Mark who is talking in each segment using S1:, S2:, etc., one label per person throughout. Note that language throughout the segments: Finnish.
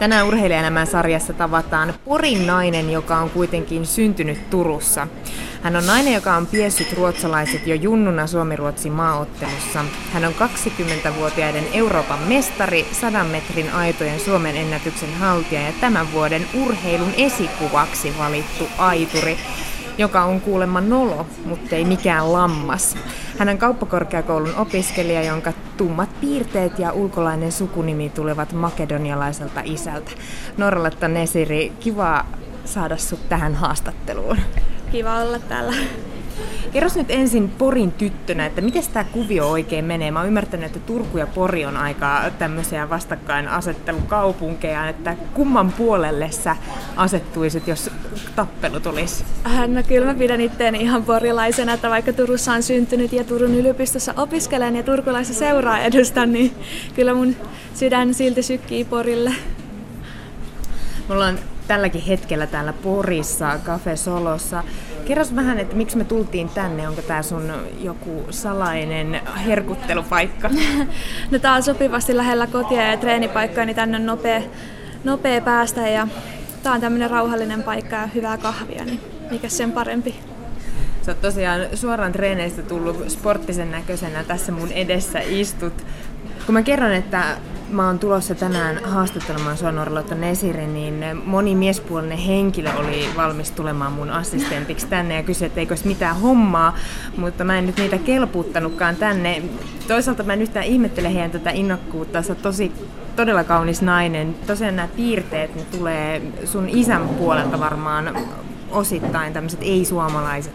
S1: Tänään urheilijaelämän sarjassa tavataan Porin nainen, joka on kuitenkin syntynyt Turussa. Hän on nainen, joka on piessyt ruotsalaiset jo junnuna Suomi-Ruotsin maaottelussa. Hän on 20-vuotiaiden Euroopan mestari, 100 metrin aitojen Suomen ennätyksen haltija ja tämän vuoden urheilun esikuvaksi valittu aituri joka on kuulemma nolo, mutta ei mikään lammas. Hän on kauppakorkeakoulun opiskelija, jonka tummat piirteet ja ulkolainen sukunimi tulevat makedonialaiselta isältä. Norralatta Nesiri, kiva saada sut tähän haastatteluun.
S2: Kiva olla täällä.
S1: Kerros nyt ensin Porin tyttönä, että miten tämä kuvio oikein menee? Mä oon ymmärtänyt, että Turku ja Pori on aika tämmöisiä vastakkainasettelukaupunkeja, että kumman puolelle sä asettuisit, jos tappelu tulisi?
S2: Äh, no kyllä mä pidän itteeni ihan porilaisena, että vaikka Turussa on syntynyt ja Turun yliopistossa opiskelen ja turkulaisen seuraa edustan, niin kyllä mun sydän silti sykkii Porille.
S1: Me ollaan tälläkin hetkellä täällä Porissa, Cafe Solossa. Kerros vähän, että miksi me tultiin tänne? Onko tämä sun joku salainen herkuttelupaikka?
S2: no tää on sopivasti lähellä kotia ja treenipaikkaa, niin tänne on nopea, nopea päästä ja tää on tämmöinen rauhallinen paikka ja hyvää kahvia, niin mikä sen parempi.
S1: Sä oot tosiaan suoraan treeneistä tullut sporttisen näköisenä tässä mun edessä istut. Kun mä kerron, että mä oon tulossa tänään haastattelemaan sua Norlotta Nesiri, niin moni miespuolinen henkilö oli valmis tulemaan mun assistentiksi tänne ja kysyi, että eikö mitään hommaa, mutta mä en nyt niitä kelpuuttanutkaan tänne. Toisaalta mä en yhtään ihmettele heidän tätä innokkuutta, sä tosi todella kaunis nainen. Tosiaan nämä piirteet ne tulee sun isän puolelta varmaan osittain tämmöiset ei-suomalaiset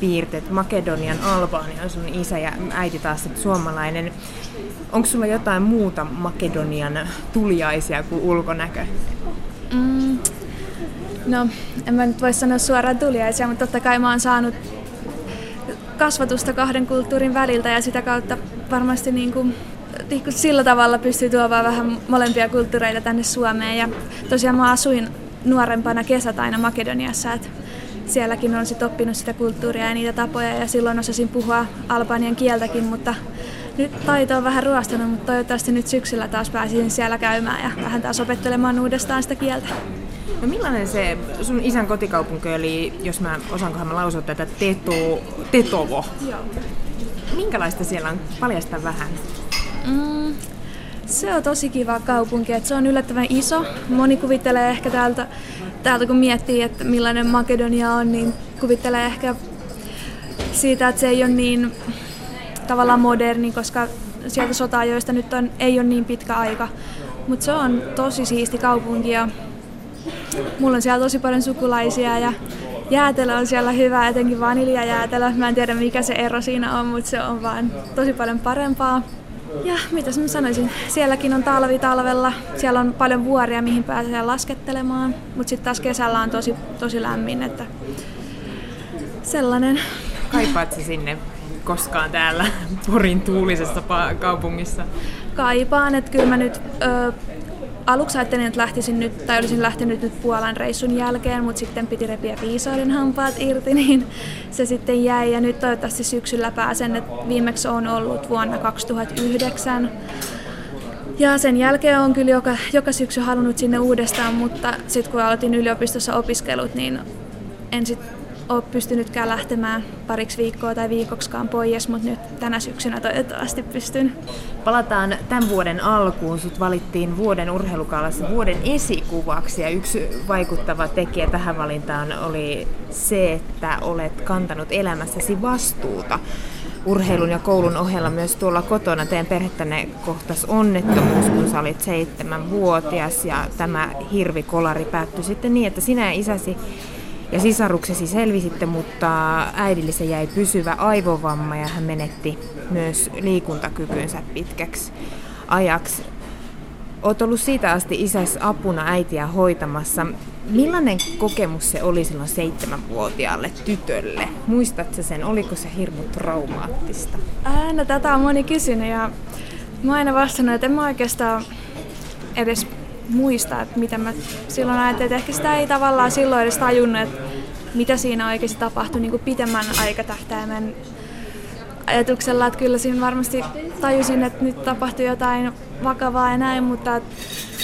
S1: piirteet. Makedonian Albania on sun isä ja äiti taas suomalainen. Onko sulla jotain muuta Makedonian tuliaisia kuin ulkonäkö?
S2: Mm, no, en mä nyt voi sanoa suoraan tuliaisia, mutta totta kai mä oon saanut kasvatusta kahden kulttuurin väliltä ja sitä kautta varmasti niin kuin, niin kuin sillä tavalla pystyy tuomaan vähän molempia kulttuureita tänne Suomeen. Ja tosiaan mä asuin nuorempana kesät aina Makedoniassa, että sielläkin on sit oppinut sitä kulttuuria ja niitä tapoja ja silloin osasin puhua albanian kieltäkin, mutta nyt taito on vähän ruostunut, mutta toivottavasti nyt syksyllä taas pääsin siellä käymään ja vähän taas opettelemaan uudestaan sitä kieltä.
S1: No millainen se sun isän kotikaupunki oli, jos mä osaankohan mä lausua tätä, Teto, Tetovo?
S2: Joo.
S1: Minkälaista siellä on? Paljasta vähän.
S2: Mm, se on tosi kiva kaupunki, että se on yllättävän iso. Moni kuvittelee ehkä täältä, täältä kun miettii, että millainen Makedonia on, niin kuvittelee ehkä siitä, että se ei ole niin tavallaan moderni, koska sieltä sota joista nyt on, ei ole niin pitkä aika. Mutta se on tosi siisti kaupunki ja mulla on siellä tosi paljon sukulaisia ja jäätelö on siellä hyvä, etenkin vaniljajäätelö. Mä en tiedä mikä se ero siinä on, mutta se on vaan tosi paljon parempaa. Ja mitä mä sanoisin, sielläkin on talvi talvella, siellä on paljon vuoria mihin pääsee laskettelemaan, mutta sitten taas kesällä on tosi, tosi lämmin, että sellainen.
S1: Kaipaat sinne koskaan täällä Porin tuulisessa kaupungissa?
S2: Kaipaan, että kyllä mä nyt ö, aluksi ajattelin, että lähtisin nyt, tai olisin lähtenyt nyt Puolan reissun jälkeen, mutta sitten piti repiä viisauden hampaat irti, niin se sitten jäi. Ja nyt toivottavasti syksyllä pääsen, että viimeksi on ollut vuonna 2009. Ja sen jälkeen on kyllä joka, joka syksy halunnut sinne uudestaan, mutta sitten kun aloitin yliopistossa opiskelut, niin en sitten ole pystynytkään lähtemään pariksi viikkoa tai viikoksikaan pois, mutta nyt tänä syksynä toivottavasti pystyn.
S1: Palataan tämän vuoden alkuun. Sut valittiin vuoden urheilukaalassa vuoden esikuvaksi ja yksi vaikuttava tekijä tähän valintaan oli se, että olet kantanut elämässäsi vastuuta urheilun ja koulun ohella myös tuolla kotona. Teidän perhettänne kohtas onnettomuus, kun sä olit seitsemänvuotias ja tämä hirvikolari päättyi sitten niin, että sinä ja isäsi ja sisaruksesi selvisitte, mutta äidille se jäi pysyvä aivovamma ja hän menetti myös liikuntakykynsä pitkäksi ajaksi. Olet ollut siitä asti isäs apuna äitiä hoitamassa. Millainen kokemus se oli silloin seitsemänvuotiaalle tytölle? Muistatko sen? Oliko se hirmu traumaattista?
S2: Ää, no, tätä on moni kysynyt ja mä aina vastannut, että en mä oikeastaan edes muista, että mitä mä silloin ajattelin, että ehkä sitä ei tavallaan silloin edes tajunnut, että mitä siinä oikeasti tapahtui niin kuin pitemmän aikatähtäimen ajatuksella, että kyllä siinä varmasti tajusin, että nyt tapahtui jotain vakavaa ja näin, mutta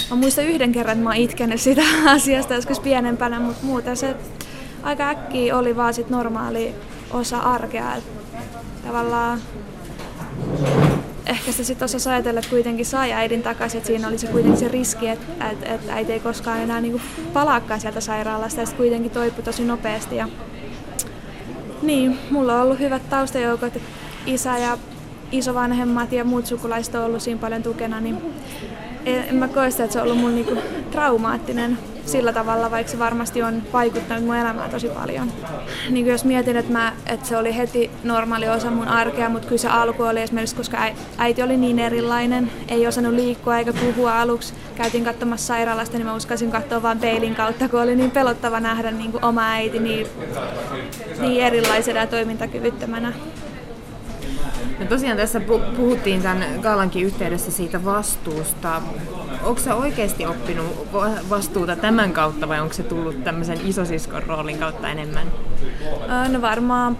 S2: mä muistan yhden kerran, että mä oon itkenyt sitä asiasta joskus pienempänä, mutta muuten se aika äkkiä oli vaan sit normaali osa arkea. Et tavallaan ehkä se sitten osasi ajatella, että kuitenkin sai äidin takaisin, että siinä oli se kuitenkin se riski, että, että, että äiti ei koskaan enää niin palaakaan sieltä sairaalasta ja sitten kuitenkin toipui tosi nopeasti. Ja... Niin, mulla on ollut hyvät taustajoukot, isä ja isovanhemmat ja muut sukulaiset on ollut siinä paljon tukena, niin en mä koe sitä, että se on ollut mun niinku traumaattinen sillä tavalla, vaikka se varmasti on vaikuttanut mun elämään tosi paljon. Niin jos mietin, että, mä, että se oli heti normaali osa mun arkea, mutta kyllä se alku oli esimerkiksi, koska äiti oli niin erilainen, ei osannut liikkua eikä puhua aluksi. Käytiin katsomassa sairaalasta, niin mä uskasin katsoa vain peilin kautta, kun oli niin pelottava nähdä niin kuin oma äiti niin, niin erilaisena ja toimintakyvyttömänä.
S1: No tosiaan tässä puhuttiin tämän Gaalankin yhteydessä siitä vastuusta. Onko sä oikeasti oppinut vastuuta tämän kautta vai onko se tullut tämmöisen isosiskon roolin kautta enemmän?
S2: No varmaan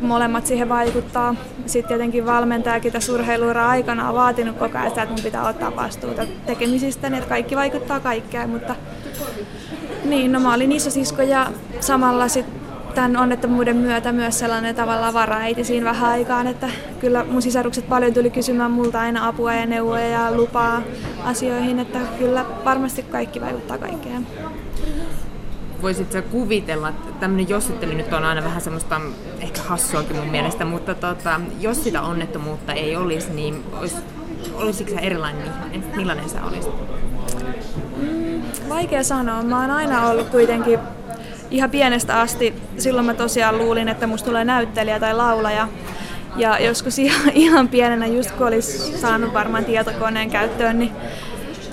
S2: molemmat siihen vaikuttaa. Sitten tietenkin valmentajakin tässä urheiluura aikana on vaatinut koko ajan sitä, että mun pitää ottaa vastuuta tekemisistä, niin että kaikki vaikuttaa kaikkeen, mutta niin, no mä olin isosisko ja samalla sitten tämän onnettomuuden myötä myös sellainen tavallaan varaäiti siinä vähän aikaan, että kyllä mun sisarukset paljon tuli kysymään multa aina apua ja neuvoja ja lupaa asioihin, että kyllä varmasti kaikki vaikuttaa kaikkeen.
S1: Voisitko sä kuvitella, että tämmöinen jossittelu nyt on aina vähän semmoista ehkä hassuakin mun mielestä, mutta tota, jos sitä onnettomuutta ei olisi, niin olis, olisiko sä erilainen ihminen? Millainen sä olisit?
S2: Mm, vaikea sanoa. Mä oon aina ollut kuitenkin ihan pienestä asti, silloin mä tosiaan luulin, että musta tulee näyttelijä tai laulaja. Ja joskus ihan, ihan pienenä, just kun olisi saanut varmaan tietokoneen käyttöön, niin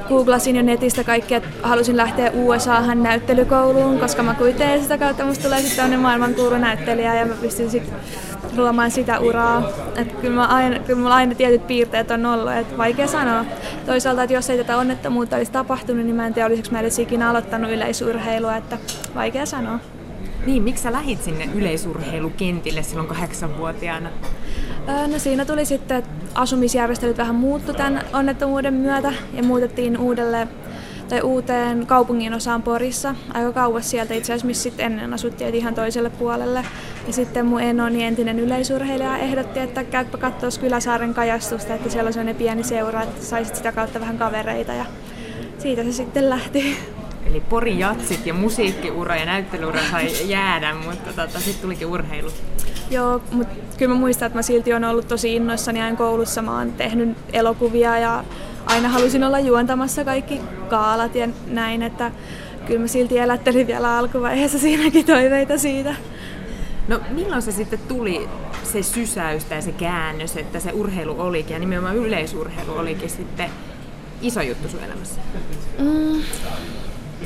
S2: googlasin jo netistä kaikkea, että halusin lähteä USAhan näyttelykouluun, koska mä kuitenkin sitä kautta musta tulee sitten maailman näyttelijä ja mä pystyn sitten luomaan sitä uraa. Että kyllä, mä aina, kyllä mulla aina tietyt piirteet on ollut, että vaikea sanoa. Toisaalta, että jos ei tätä onnettomuutta olisi tapahtunut, niin mä en tiedä, olisiko mä edes ikinä aloittanut yleisurheilua, että vaikea sanoa.
S1: Niin, miksi sä lähit sinne yleisurheilukentille silloin kahdeksanvuotiaana?
S2: No siinä tuli sitten, että asumisjärjestelyt vähän muuttu tämän onnettomuuden myötä ja muutettiin uudelle tai uuteen kaupungin osaan Porissa, aika kauas sieltä itse asiassa, missä sitten ennen asuttiin ihan toiselle puolelle. Ja sitten mun enoni entinen yleisurheilija ehdotti, että käypä katsoa Kyläsaaren kajastusta, että siellä on sellainen pieni seura, että saisit sitä kautta vähän kavereita ja siitä se sitten lähti.
S1: Eli Pori jatsit ja musiikkiura ja näyttelyura sai jäädä, mutta tota, sitten tulikin urheilu.
S2: Joo, mutta kyllä mä muistan, että mä silti on ollut tosi innoissani aina koulussa. Mä oon tehnyt elokuvia ja aina halusin olla juontamassa kaikki kaalat ja näin, että kyllä mä silti elättelin vielä alkuvaiheessa siinäkin toiveita siitä.
S1: No milloin se sitten tuli se sysäys tai se käännös, että se urheilu olikin ja nimenomaan yleisurheilu olikin sitten iso juttu sun elämässä? Mm,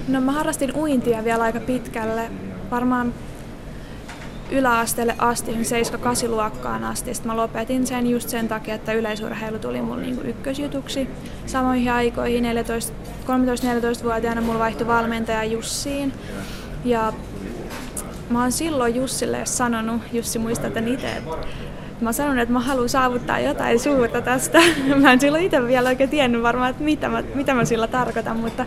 S2: no mä harrastin uintia vielä aika pitkälle, varmaan yläasteelle asti, 7-8 luokkaan asti. Sitten mä lopetin sen just sen takia, että yleisurheilu tuli mun niinku ykkösjutuksi. Samoihin aikoihin 13-14-vuotiaana mulla vaihtui valmentaja Jussiin. Ja mä oon silloin Jussille sanonut, Jussi muistat itse, että mä oon sanonut, että mä haluan saavuttaa jotain suurta tästä. Mä en silloin itse vielä oikein tiennyt varmaan, että mitä mä, mitä mä sillä tarkoitan, mutta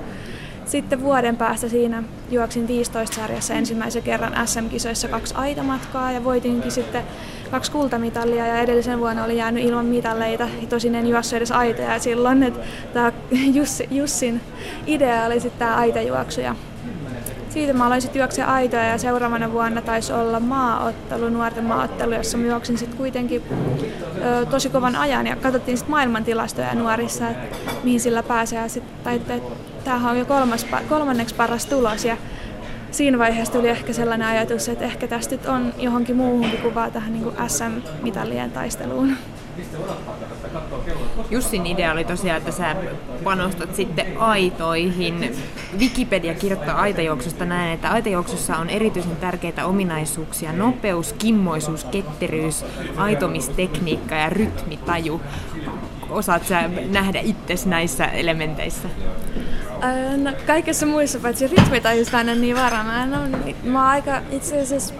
S2: sitten vuoden päästä siinä juoksin 15-sarjassa ensimmäisen kerran SM-kisoissa kaksi aitamatkaa ja voitinkin sitten kaksi kultamitalia ja edellisen vuonna oli jäänyt ilman mitalleita. Tosin en juossut edes aitoja silloin, että tämä Jussin idea oli sitten tämä aitajuoksu ja siitä mä aloin sitten aitoja ja seuraavana vuonna taisi olla maaottelu, nuorten maaottelu, jossa mä juoksin sitten kuitenkin ö, tosi kovan ajan ja katsottiin sitten maailmantilastoja nuorissa, että mihin sillä pääsee. Ja sitten tämähän on jo kolmas, kolmanneksi paras tulos ja siinä vaiheessa tuli ehkä sellainen ajatus, että ehkä tästä nyt on johonkin muuhunkin kuvaa tähän niin SM-mitalien taisteluun.
S1: Jussin idea oli tosiaan, että sä panostat sitten aitoihin. Wikipedia kirjoittaa aitajuoksusta näin, että aitajuoksussa on erityisen tärkeitä ominaisuuksia nopeus, kimmoisuus, ketteryys, aitomistekniikka ja rytmitaju. Osaat sä nähdä itsesi näissä elementeissä?
S2: No, kaikessa muissa, paitsi rytmitajusta en niin varma. Mä, en ole, mä oon aika itse asiassa,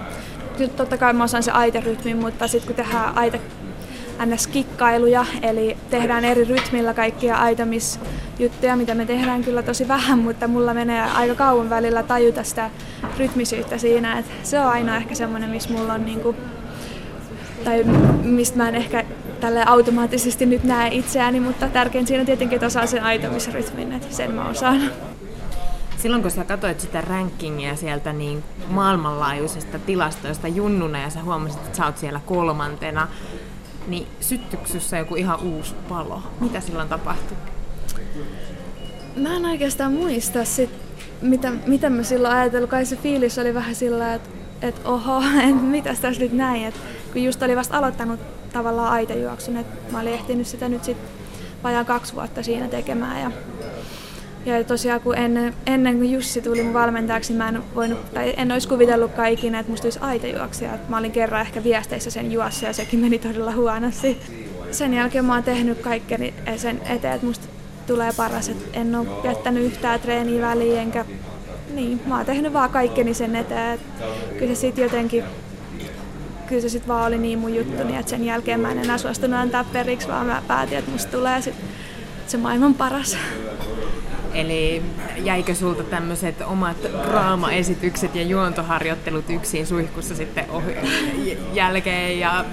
S2: nyt totta kai mä osaan se aiterytmin, mutta sitten kun tehdään aita NS-kikkailuja, eli tehdään eri rytmillä kaikkia aitamisjuttuja, mitä me tehdään kyllä tosi vähän, mutta mulla menee aika kauan välillä tajuta sitä rytmisyyttä siinä, että se on aina ehkä semmoinen, missä mulla on niinku, tai mistä mä en ehkä tälle automaattisesti nyt näe itseäni, mutta tärkein siinä tietenkin, että osaa sen aitamisrytmin, että sen mä osaan.
S1: Silloin kun sä katsoit sitä rankingia sieltä niin maailmanlaajuisesta tilastoista junnuna ja sä huomasit, että sä oot siellä kolmantena, niin syttyksyssä joku ihan uusi palo? Mitä silloin tapahtui?
S2: Mä en oikeastaan muista sit, mitä, mitä mä silloin ajatellut. Kai se fiilis oli vähän sillä, että et oho, et mitäs tässä nyt näin. Et kun just oli vasta aloittanut tavallaan aitajuoksun, että mä olin ehtinyt sitä nyt sitten vajaan kaksi vuotta siinä tekemään. Ja, ja tosiaan kun ennen, ennen kuin Jussi tuli mun valmentajaksi, mä en, voinut, tai en olisi kuvitellutkaan ikinä, että musta olisi aitajuoksija. Mä olin kerran ehkä viesteissä sen juossa ja sekin meni todella huonosti. Sen jälkeen mä oon tehnyt kaikkeni sen eteen, että musta tulee paras. Et en ole jättänyt yhtään treeniä väliin, enkä niin, mä oon tehnyt vaan kaikkeni sen eteen. Että kyllä se sitten jotenkin kyllä se sitten vaan oli niin mun juttu, niin että sen jälkeen mä en enää suostunut antaa periksi, vaan mä päätin, että musta tulee sit se maailman paras.
S1: Eli jäikö sulta tämmöiset omat draamaesitykset ja juontoharjoittelut yksin suihkussa sitten ohi, jälkeen ja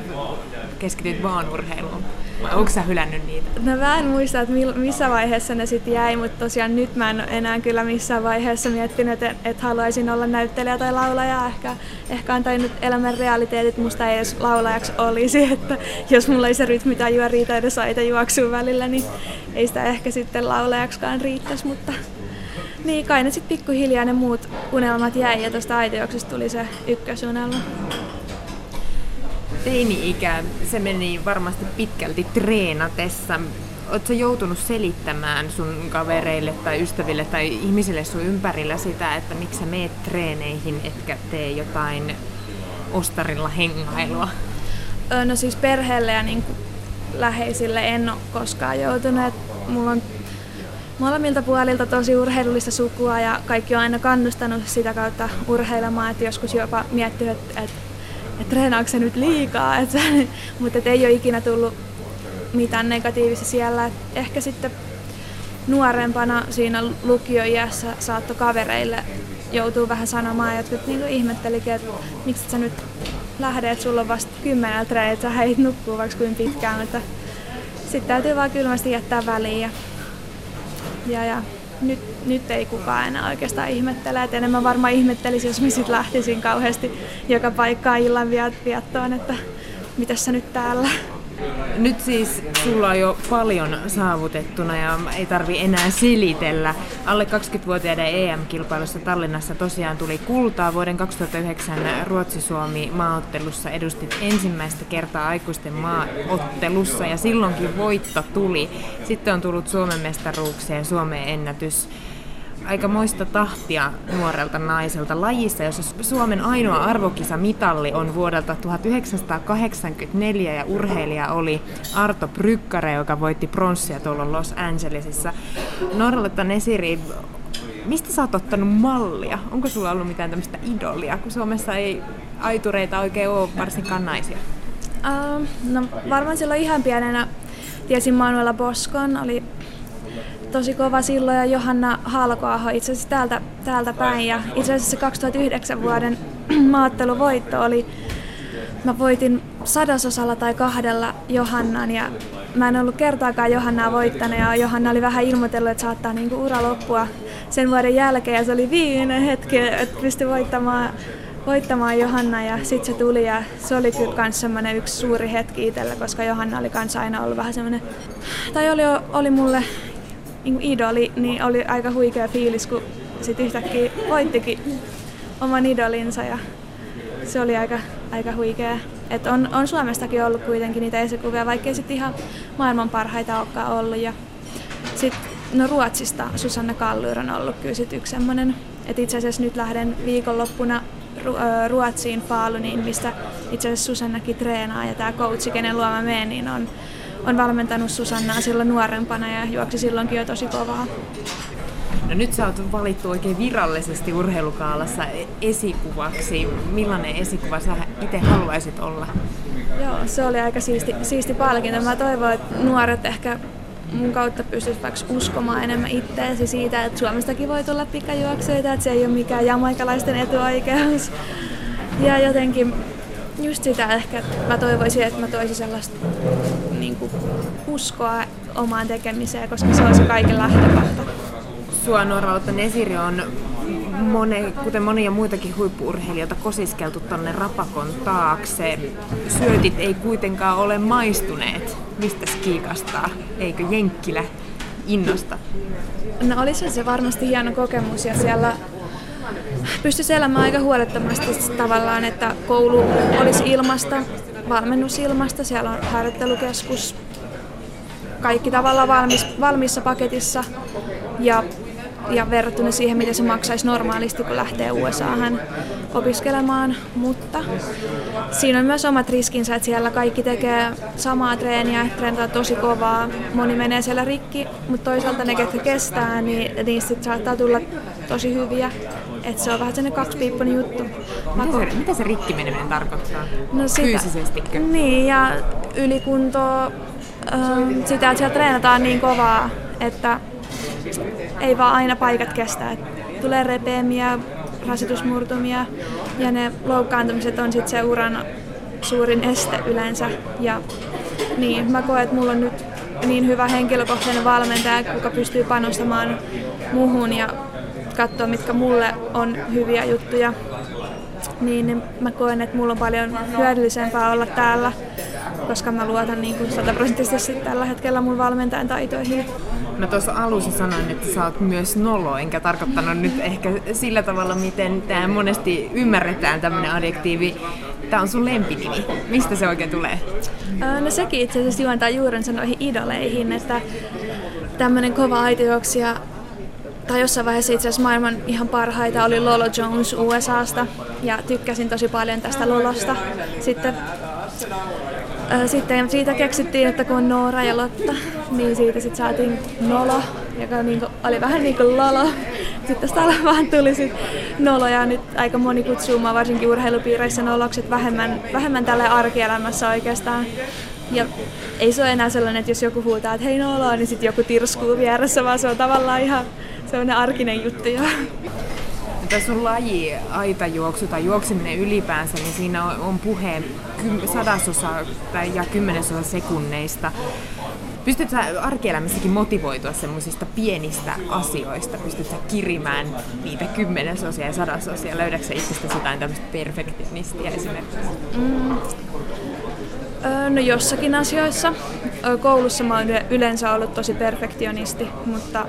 S1: keskityt vaan urheiluun? Vai onko sä hylännyt niitä?
S2: No mä en muista, että missä vaiheessa ne sitten jäi, mutta tosiaan nyt mä en enää kyllä missään vaiheessa miettinyt, että et haluaisin olla näyttelijä tai laulaja. Ehkä, ehkä on tainnut elämän realiteetit, musta ei edes laulajaksi olisi, että jos mulla ei se rytmitajua riitä edes aita juoksuun välillä, niin ei sitä ehkä sitten laulajaksikaan riittäisi, mutta niin kai ne sitten pikkuhiljaa ne muut unelmat jäi ja tuosta aitajuoksusta tuli se ykkösunelma
S1: teini-ikä, se meni varmasti pitkälti treenatessa. Oletko joutunut selittämään sun kavereille tai ystäville tai ihmisille sun ympärillä sitä, että miksi sä meet treeneihin, etkä tee jotain ostarilla hengailua?
S2: No siis perheelle ja niin läheisille en ole koskaan joutunut. Mulla on molemmilta puolilta tosi urheilullista sukua ja kaikki on aina kannustanut sitä kautta urheilemaan, että joskus jopa miettinyt, että, että treenaako se nyt liikaa, että, mutta et ei ole ikinä tullut mitään negatiivista siellä. Et ehkä sitten nuorempana siinä lukioiässä saatto kavereille joutuu vähän sanomaan, jotka niin ihmettelikin, että miksi sä nyt lähdet, että sulla on vasta kymmenellä treenit, että sä heit nukkuu vaikka kuin pitkään, mutta sitten täytyy vaan kylmästi jättää väliin. Ja, ja, ja nyt, nyt ei kukaan enää oikeastaan ihmettele. Et enemmän varmaan ihmettelisi, jos mä sitten lähtisin kauheasti joka paikkaan illan viettoon, että mitä sä nyt täällä.
S1: Nyt siis sulla on jo paljon saavutettuna ja ei tarvi enää silitellä. Alle 20-vuotiaiden EM-kilpailussa Tallinnassa tosiaan tuli kultaa. Vuoden 2009 Ruotsi-Suomi maaottelussa edustit ensimmäistä kertaa aikuisten maaottelussa ja silloinkin voitto tuli. Sitten on tullut Suomen mestaruuksia ja Suomen ennätys aikamoista tahtia nuorelta naiselta lajissa, jossa Suomen ainoa arvokisamitalli on vuodelta 1984 ja urheilija oli Arto Brykkare, joka voitti pronssia tuolla Los Angelesissa. Norletta Nesiri, mistä sä oot ottanut mallia? Onko sulla ollut mitään tämmöistä idolia, kun Suomessa ei aitureita oikein ole varsinkaan naisia?
S2: Uh, no varmaan silloin ihan pienenä tiesin Manuela Boskon, oli tosi kova silloin ja Johanna Halkoaho itse asiassa täältä, täältä päin. Ja itse asiassa 2009 vuoden maatteluvoitto oli, mä voitin sadasosalla tai kahdella Johannan. Ja mä en ollut kertaakaan Johannaa voittanut ja Johanna oli vähän ilmoitellut, että saattaa niinku ura loppua sen vuoden jälkeen. Ja se oli viimeinen hetki, että pystyi voittamaan voittamaan Johanna ja sitten se tuli. Ja se oli kyllä myös semmoinen yksi suuri hetki itsellä, koska Johanna oli kanssa aina ollut vähän semmoinen, tai oli, oli mulle niin idoli, niin oli aika huikea fiilis, kun sitten yhtäkkiä voittikin oman idolinsa ja se oli aika, aika huikea. Et on, on Suomestakin ollut kuitenkin niitä esikuvia, vaikkei sitten ihan maailman parhaita olekaan ollut. Ja sit, no Ruotsista Susanna Kallur on ollut kyllä sit yksi semmoinen, itse asiassa nyt lähden viikonloppuna Ruotsiin Faluniin, mistä itse asiassa Susannakin treenaa ja tämä coachi, kenen luo mä menen, niin on on valmentanut Susannaa silloin nuorempana ja juoksi silloinkin jo tosi kovaa.
S1: No nyt sä oot valittu oikein virallisesti urheilukaalassa esikuvaksi. Millainen esikuva sä itse haluaisit olla?
S2: Joo, se oli aika siisti, siisti palkinto. Mä toivon, että nuoret ehkä mun kautta pystyisi vaikka uskomaan enemmän itteesi siitä, että Suomestakin voi tulla pikajuoksuita, että se ei ole mikään jamaikalaisten etuoikeus. Ja jotenkin just sitä ehkä, että mä toivoisin, että mä toisin sellaista niin kuin, uskoa omaan tekemiseen, koska se on se kaiken lähtökohta.
S1: Sua Norvalta Nesiri on mone, kuten monia muitakin huippuurheilijoita kosiskeltu tonne rapakon taakse. Syötit ei kuitenkaan ole maistuneet. Mistä kiikastaa? Eikö Jenkkilä innosta?
S2: No olisi se varmasti hieno kokemus ja siellä pystyisi elämään aika huolettomasti tavallaan, että koulu olisi ilmasta, valmennus ilmasta, siellä on harjoittelukeskus, kaikki tavallaan valmis, valmissa paketissa ja ja verrattuna siihen, mitä se maksaisi normaalisti, kun lähtee USAhan opiskelemaan. Mutta siinä on myös omat riskinsä, että siellä kaikki tekee samaa treeniä, treenataan tosi kovaa. Moni menee siellä rikki, mutta toisaalta ne, ketkä kestää, niin niistä saattaa tulla tosi hyviä. Et se on vähän sellainen kaksipiippunen juttu.
S1: Mitä se, mitä se rikki meneminen tarkoittaa?
S2: No sitä,
S1: Fyysisestikö?
S2: Niin, ja ylikunto, ähm, sitä, että siellä treenataan niin kovaa, että ei vaan aina paikat kestä. Et tulee repeämiä, rasitusmurtumia ja ne loukkaantumiset on sitten se uran suurin este yleensä. Ja niin, mä koen, että mulla on nyt niin hyvä henkilökohtainen valmentaja, joka pystyy panostamaan muuhun ja katsoa, mitkä mulle on hyviä juttuja. Niin mä koen, että mulla on paljon hyödyllisempää olla täällä, koska mä luotan niin sataprosenttisesti tällä hetkellä mun valmentajan taitoihin.
S1: Mä tuossa alussa sanoin, että sä oot myös nolo, enkä tarkoittanut nyt ehkä sillä tavalla, miten tämä monesti ymmärretään tämmöinen adjektiivi. Tämä on sun lempinimi. Mistä se oikein tulee?
S2: No sekin itse asiassa juontaa juurensa noihin idoleihin, että tämmöinen kova aitojuoksija tai jossain vaiheessa itse asiassa maailman ihan parhaita oli Lolo Jones USAsta ja tykkäsin tosi paljon tästä Lolosta. Sitten sitten siitä keksittiin, että kun on Noora ja Lotta, niin siitä sitten saatiin Nolo, joka niinku, oli vähän niin kuin Lolo. Sitten tästä vaan tuli sit Nolo ja nyt aika moni kutsuu mua varsinkin urheilupiireissä nolokset vähemmän, vähemmän tälle arkielämässä oikeastaan. Ja ei se ole enää sellainen, että jos joku huutaa, että hei Nolo, niin sitten joku tirskuu vieressä, vaan se on tavallaan ihan sellainen arkinen juttu. Ja
S1: Tämä sun laji, aitajuoksu tai juokseminen ylipäänsä, niin siinä on, on puhe sadasosa tai ja kymmenesosa sekunneista. Pystytkö arkielämässäkin motivoitua semmoisista pienistä asioista? Pystytkö kirimään niitä kymmenesosia ja sadasosia? Löydätkö itsestäsi jotain tämmöistä perfektionistia esimerkiksi? Mm.
S2: No jossakin asioissa. Koulussa mä oon yleensä ollut tosi perfektionisti, mutta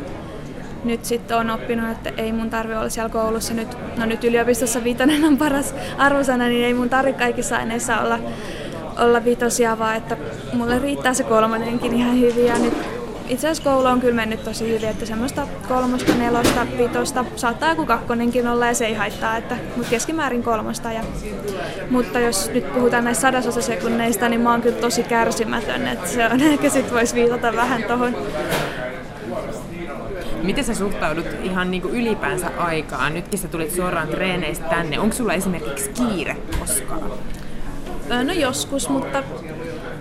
S2: nyt sitten on oppinut, että ei mun tarvi olla siellä koulussa nyt, no nyt yliopistossa vitonen on paras arvosana, niin ei mun tarvi kaikissa aineissa olla, olla vitosia, vaan että mulle riittää se kolmonenkin ihan hyvin ja nyt itse asiassa koulu on kyllä mennyt tosi hyvin, että semmoista kolmosta, nelosta, vitosta, saattaa joku kakkonenkin olla ja se ei haittaa, että, mutta keskimäärin kolmosta. Ja, mutta jos nyt puhutaan näistä sadasosasekunneista, niin mä oon kyllä tosi kärsimätön, että se on ehkä sit voisi viitata vähän tuohon
S1: Miten sä suhtaudut ihan niin kuin ylipäänsä aikaan? Nytkin sä tulit suoraan treeneistä tänne. Onko sulla esimerkiksi kiire koskaan?
S2: No joskus, mutta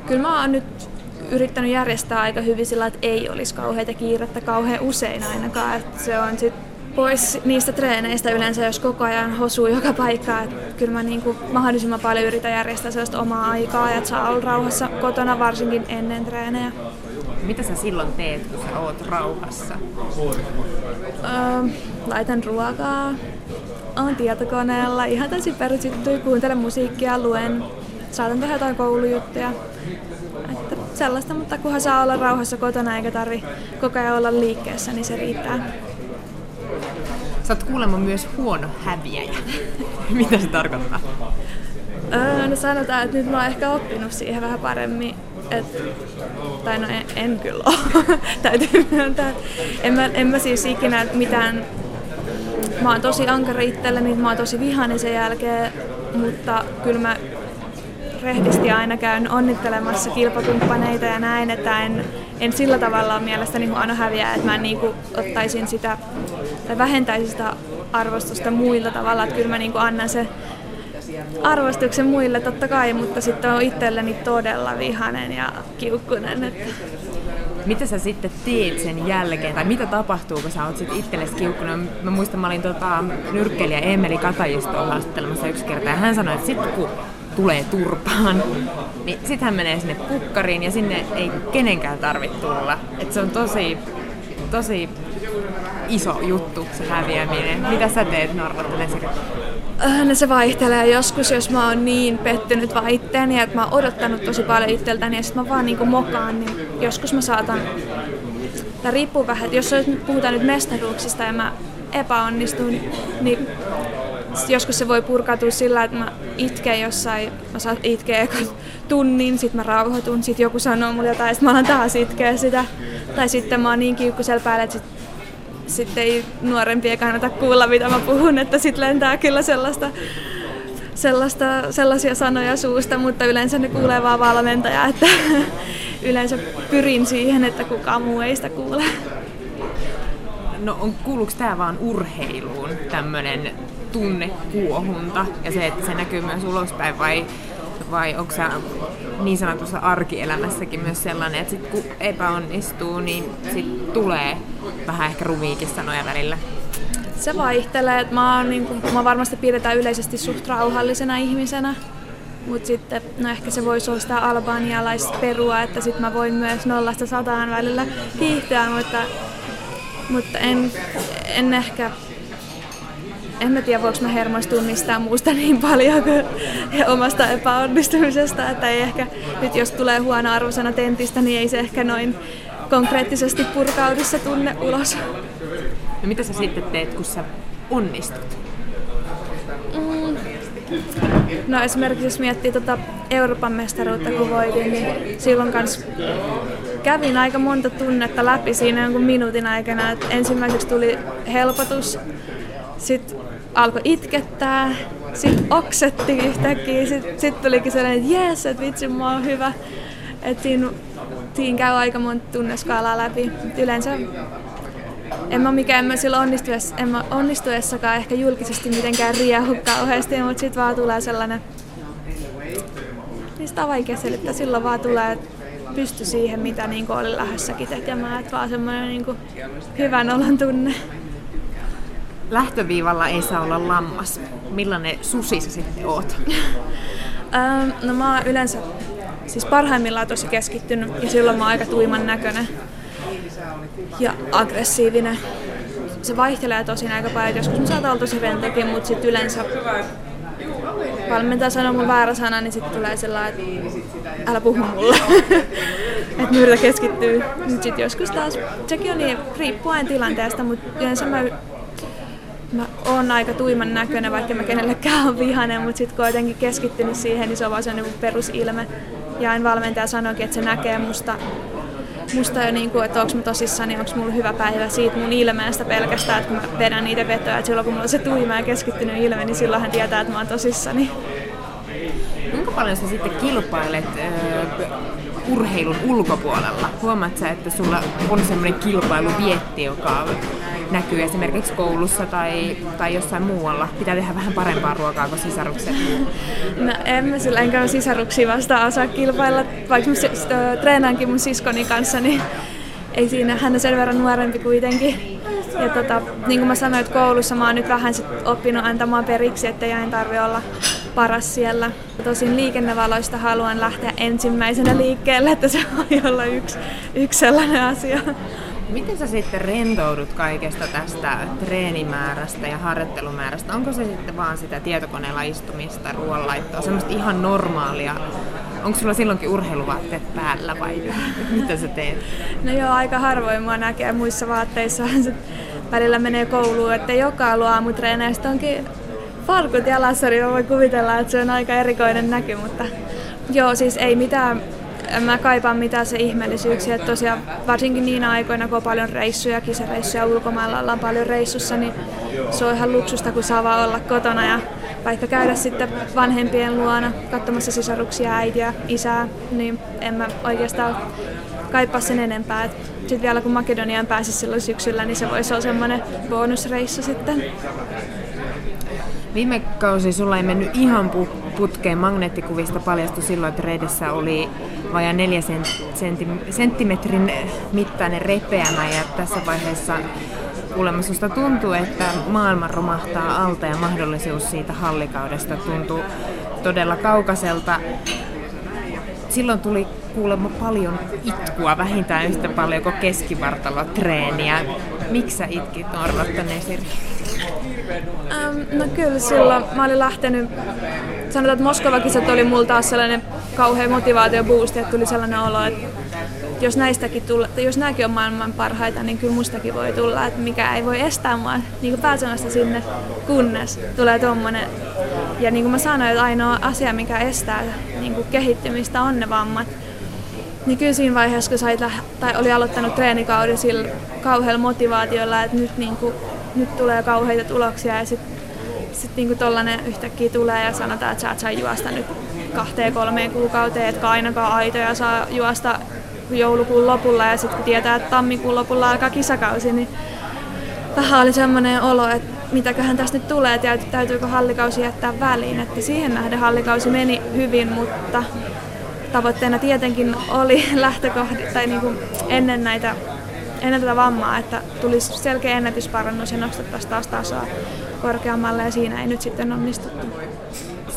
S2: kyllä mä oon nyt yrittänyt järjestää aika hyvin sillä, että ei olisi kauheita kiirettä kauhean usein ainakaan. Että se on sit pois niistä treeneistä yleensä, jos koko ajan hosuu joka paikkaan. Että kyllä mä niin kuin mahdollisimman paljon yritän järjestää sellaista omaa aikaa ja että saa olla rauhassa kotona varsinkin ennen treenejä.
S1: Mitä sä silloin teet, kun sä oot rauhassa?
S2: Öö, laitan ruokaa, on tietokoneella, ihan täysin perusjuttuja, kuuntelen musiikkia, luen, saatan tehdä jotain koulujuttuja. Että sellaista, mutta kunhan saa olla rauhassa kotona eikä tarvi koko ajan olla liikkeessä, niin se riittää.
S1: Sä oot kuulemma myös huono häviäjä. Mitä se tarkoittaa?
S2: Öö, no sanotaan, että nyt mä oon ehkä oppinut siihen vähän paremmin. Et, tai no en, en kyllä ole. Täytyy myöntää. En mä, en mä siis ikinä mitään... Mä oon tosi ankara itselleni, mä oon tosi vihainen sen jälkeen, mutta kyllä mä rehdisti aina käyn onnittelemassa kilpakumppaneita ja näin, että en, en sillä tavalla mielestäni huono häviä, että mä en niinku ottaisin sitä tai vähentäisin sitä arvostusta muilla tavalla, että kyllä mä niinku annan se arvostuksen muille totta kai, mutta sitten on itselleni todella vihanen ja kiukkunen. Että...
S1: Mitä sä sitten teet sen jälkeen, tai mitä tapahtuu, kun sä oot sitten itsellesi kiukkunen? Mä muistan, mä olin tota, nyrkkeilijä Emeli Katajistoa haastattelemassa yksi kerta, ja hän sanoi, että sitten kun tulee turpaan, niin sitten hän menee sinne pukkariin, ja sinne ei kenenkään tarvitse tulla. Et se on tosi, tosi iso juttu se häviäminen. Mitä sä teet
S2: Äh, no se vaihtelee joskus, jos mä oon niin pettynyt vaan itteeni, että mä oon odottanut tosi paljon itseltäni ja sitten mä vaan niinku mokaan, niin joskus mä saatan, tämä riippuu vähän, että jos puhutaan nyt mestaruuksista ja mä epäonnistun, niin joskus se voi purkautua sillä, että mä itken jossain, mä saan itkeä tunnin, sit mä rauhoitun, sit joku sanoo mulle jotain, sit mä alan taas itkeä sitä. Tai sitten mä oon niin kiukkusella päällä, että sit sitten ei nuorempia kannata kuulla, mitä mä puhun, että sitten lentää kyllä sellaista, sellaista, sellaisia sanoja suusta, mutta yleensä ne kuulee vaan valmentaja, että yleensä pyrin siihen, että kukaan muu ei sitä kuule.
S1: No on, kuuluuko tämä vaan urheiluun, tämmöinen tunnekuohunta ja se, että se näkyy myös ulospäin vai vai onko se niin sanotussa arkielämässäkin myös sellainen, että sit kun epäonnistuu, niin sit tulee vähän ehkä rumiikin sanoja välillä?
S2: Se vaihtelee. Että mä, oon, niin kun, mä varmasti pidetään yleisesti suht rauhallisena ihmisenä, mutta sitten no ehkä se voisi olla sitä albanialaista perua, että sitten mä voin myös nollasta sataan välillä kiihtyä, mutta, mutta en, en ehkä en mä tiedä, voiko mä hermostua mistään muusta niin paljon kuin omasta epäonnistumisesta, että ei ehkä nyt jos tulee huono arvosana tentistä, niin ei se ehkä noin konkreettisesti purkaudu se tunne ulos.
S1: No mitä sä sitten teet, kun sä onnistut?
S2: Mm. No esimerkiksi jos miettii tuota Euroopan mestaruutta kun voitin, niin silloin kanssa kävin aika monta tunnetta läpi siinä jonkun minuutin aikana. Et ensimmäiseksi tuli helpotus, sitten alkoi itkettää, sitten oksetti yhtäkkiä, sitten sit tulikin sellainen, että jes, että vitsi, mä oon hyvä. Että siinä, siinä käy aika monta tunneskaalaa läpi. Et yleensä en mä mikään, en mä silloin onnistuessa, en mä onnistuessakaan ehkä julkisesti mitenkään riehu kauheasti, mutta sitten vaan tulee sellainen, niistä on vaikea selittää, silloin vaan tulee pysty siihen, mitä niin olin lähdössäkin tekemään, että vaan semmoinen niin hyvän olon tunne
S1: lähtöviivalla ei saa olla lammas. Millainen susi sä sitten oot?
S2: ähm, no mä oon yleensä siis parhaimmillaan tosi keskittynyt ja silloin mä oon aika tuiman näköinen ja aggressiivinen. Se vaihtelee tosi aika paljon, joskus mä saatan olla tosi rentokin, mutta sitten yleensä valmentaja sanoo mun väärä sana, niin sitten tulee sellainen, että älä puhu mulle. että mä yritän keskittyä. Mutta sitten joskus taas, sekin on niin riippuen tilanteesta, mutta yleensä mä mä oon aika tuiman näköinen, vaikka mä kenellekään on vihainen, mutta sitten kun on jotenkin keskittynyt siihen, niin se on vaan se niin perusilme. Ja en valmentaja sanoikin, että se näkee musta, musta jo niin kuin, että onko mä tosissaan, niin onko mulla hyvä päivä siitä mun ilmeestä pelkästään, että kun mä vedän niitä vetoja, että silloin kun mulla on se tuima ja keskittynyt ilme, niin silloin hän tietää, että mä oon tosissani.
S1: Kuinka paljon sä sitten kilpailet äh, urheilun ulkopuolella? Huomaat sä, että sulla on semmoinen kilpailuvietti, joka näkyy esimerkiksi koulussa tai, tai jossain muualla? Pitää tehdä vähän parempaa ruokaa kuin sisarukset.
S2: No en mä sillä enkä sisaruksia vastaan osaa kilpailla, vaikka mä treenaankin mun siskoni kanssa, niin ei siinä, hän on sen verran nuorempi kuitenkin. Ja tota, niin kuin mä sanoin, että koulussa mä oon nyt vähän sit oppinut antamaan periksi, että en tarvi olla paras siellä. Tosin liikennevaloista haluan lähteä ensimmäisenä liikkeelle, että se voi olla yksi, yksi sellainen asia.
S1: Miten sä sitten rentoudut kaikesta tästä treenimäärästä ja harjoittelumäärästä? Onko se sitten vaan sitä tietokoneella istumista, ruoanlaittoa, semmoista ihan normaalia? Onko sulla silloinkin urheiluvaatteet päällä vai mitä sä teet?
S2: No joo, aika harvoin mua näkee muissa vaatteissa. Välillä menee kouluun, että joka aamutreeneistä onkin farkut jalassa, niin voi kuvitella, että se on aika erikoinen näky, mutta joo, siis ei mitään en mä kaipaa mitään se ihmeellisyyksiä. Että tosiaan varsinkin niinä aikoina, kun on paljon reissuja, kisareissuja ulkomailla ollaan paljon reissussa, niin se on ihan luksusta, kun saa vaan olla kotona ja vaikka käydä sitten vanhempien luona katsomassa sisaruksia, äitiä, isää, niin en mä oikeastaan kaipaa sen enempää. Sitten vielä kun Makedoniaan pääsi silloin syksyllä, niin se voisi olla semmoinen bonusreissu sitten.
S1: Viime kausi sulla ei mennyt ihan putkeen. Magneettikuvista paljastui silloin, että reidessä oli vajaa neljä senttimetrin mittainen repeämä ja tässä vaiheessa kuulemma susta tuntuu, että maailma romahtaa alta ja mahdollisuus siitä hallikaudesta tuntuu todella kaukaiselta. Silloin tuli kuulemma paljon itkua, vähintään yhtä paljon kuin keskivartalotreeniä. Miksi sä itkit Norlotta Nesiri?
S2: Ähm, no kyllä silloin mä olin lähtenyt, sanotaan, että Moskova-kisat oli mulla taas sellainen kauhean motivaatio boosti, että tuli sellainen olo, että jos näistäkin tulla, jos nämäkin on maailman parhaita, niin kyllä mustakin voi tulla, että mikä ei voi estää mua niin pääsemästä sinne, kunnes tulee tuommoinen. Ja niin kuin mä sanoin, että ainoa asia, mikä estää niin kuin kehittymistä on ne vammat. Niin kyllä siinä vaiheessa, kun sait, tai oli aloittanut treenikauden sillä kauhealla motivaatiolla, että nyt, niin kuin, nyt tulee kauheita tuloksia ja sitten sit niinku tollanen yhtäkkiä tulee ja sanotaan, että sä et saa juosta nyt kahteen kolmeen kuukauteen, etkä ainakaan aitoja saa juosta joulukuun lopulla ja sitten kun tietää, että tammikuun lopulla alkaa kisakausi, niin vähän oli semmoinen olo, että mitäköhän tästä nyt tulee, täytyykö hallikausi jättää väliin. Että siihen nähden hallikausi meni hyvin, mutta tavoitteena tietenkin oli lähtökohdi, tai niin kuin ennen näitä ennen tätä vammaa, että tulisi selkeä ennätysparannus ja nostettaisiin taas tasoa korkeammalle ja siinä ei nyt sitten onnistuttu.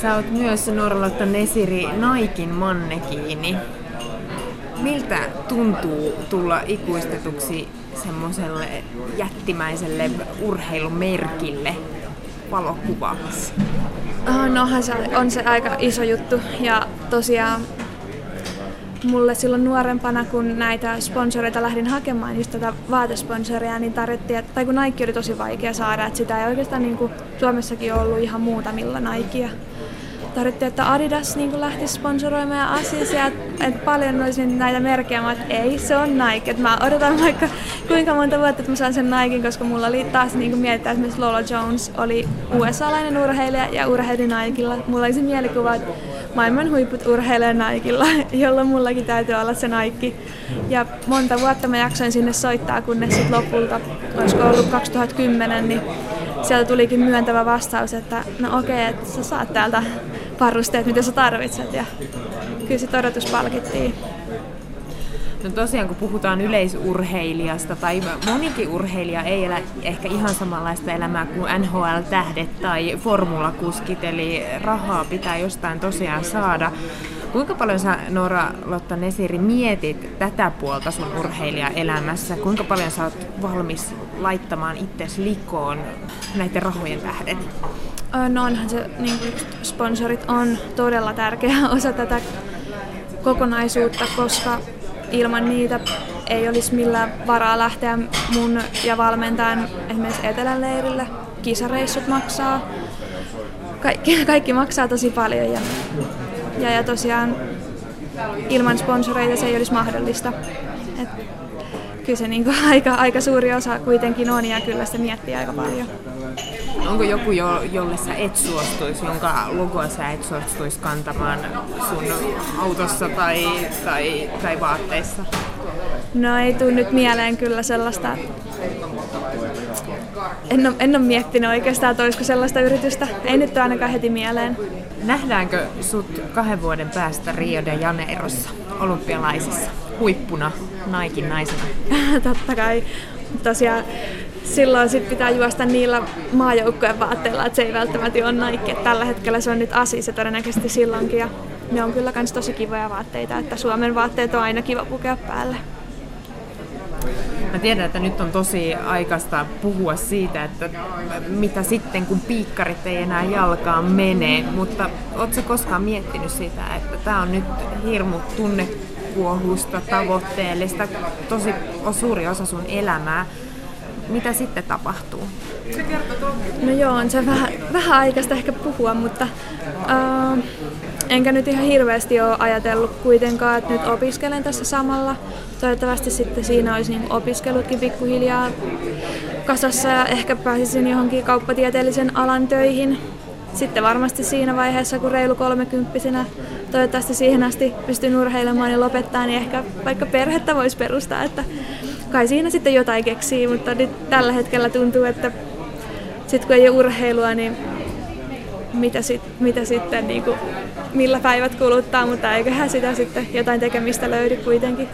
S1: Sä oot myös Norlotta Nesiri Naikin mannekiini. Miltä tuntuu tulla ikuistetuksi semmoiselle jättimäiselle urheilumerkille valokuvaksi?
S2: Oh, nohan se on se aika iso juttu ja tosiaan mulle silloin nuorempana, kun näitä sponsoreita lähdin hakemaan, just tätä vaatesponsoria, niin tarvittiin, tai kun Nike oli tosi vaikea saada, että sitä ei oikeastaan niin kuin Suomessakin ollut ihan muutamilla Nikea tarvittiin, että Adidas niin lähti sponsoroimaan ja Asics ja että paljon olisi näitä merkkejä, mutta ei, se on Nike. Että mä odotan vaikka kuinka monta vuotta, että mä saan sen Niken, koska mulla oli taas niin mietitään, että Lola Jones oli USA-lainen urheilija ja urheili Nikella. Mulla oli se mielikuva, että maailman huiput urheilee Nikella, jolloin mullakin täytyy olla se Nike. Ja monta vuotta mä jaksoin sinne soittaa, kunnes sitten lopulta, olisiko ollut 2010, niin sieltä tulikin myöntävä vastaus, että no okei, okay, että sä saat täältä varusteet, mitä sä tarvitset. Ja kyllä se odotus palkittiin.
S1: No tosiaan, kun puhutaan yleisurheilijasta, tai monikin urheilija ei elä ehkä ihan samanlaista elämää kuin NHL-tähdet tai formulakuskit, eli rahaa pitää jostain tosiaan saada. Kuinka paljon sä, Nora Lotta Nesiri, mietit tätä puolta sun urheilijaelämässä? Kuinka paljon sä oot valmis laittamaan itsesi likoon näiden rahojen tähden?
S2: No onhan se, niin sponsorit on todella tärkeä osa tätä kokonaisuutta, koska ilman niitä ei olisi millään varaa lähteä mun ja valmentajan esimerkiksi etelän leirille. Kisareissut maksaa. Kaikki, kaikki maksaa tosi paljon ja, ja, ja tosiaan ilman sponsoreita se ei olisi mahdollista. Et kyllä se niin aika, aika suuri osa kuitenkin on ja kyllä se miettii aika paljon.
S1: Onko joku, jo, jolle sä et suostuisi, jonka logoa sä et suostuisi kantamaan sun autossa tai, tai, tai vaatteissa?
S2: No ei tule nyt mieleen kyllä sellaista. En ole, en ole miettinyt oikeastaan, että olisiko sellaista yritystä. Ei nyt ainakaan heti mieleen.
S1: Nähdäänkö sut kahden vuoden päästä Rio de Janeirossa olympialaisissa huippuna naikin naisena?
S2: Totta kai. Tosiaan silloin sit pitää juosta niillä maajoukkojen vaatteilla, että se ei välttämättä ole Nike. Tällä hetkellä se on nyt Asi, se todennäköisesti silloinkin. Ja ne on kyllä kans tosi kivoja vaatteita, että Suomen vaatteet on aina kiva pukea päälle.
S1: Mä tiedän, että nyt on tosi aikaista puhua siitä, että mitä sitten kun piikkarit ei enää jalkaan mene, mutta ootko koskaan miettinyt sitä, että tämä on nyt hirmu tunnekuohusta, tavoitteellista, tosi suuri osa sun elämää mitä sitten tapahtuu?
S2: No joo, on se vähän, vähän aikaista ehkä puhua, mutta uh, enkä nyt ihan hirveästi ole ajatellut kuitenkaan, että nyt opiskelen tässä samalla. Toivottavasti sitten siinä olisi niin opiskelutkin pikkuhiljaa kasassa ja ehkä pääsisin johonkin kauppatieteellisen alan töihin. Sitten varmasti siinä vaiheessa, kun reilu kolmekymppisenä toivottavasti siihen asti pystyn urheilemaan ja lopettaa, niin ehkä vaikka perhettä voisi perustaa, että kai siinä sitten jotain keksii, mutta nyt tällä hetkellä tuntuu, että sitten kun ei ole urheilua, niin mitä, sit, mitä sitten, niin kuin, millä päivät kuluttaa, mutta eiköhän sitä sitten jotain tekemistä löydy kuitenkin.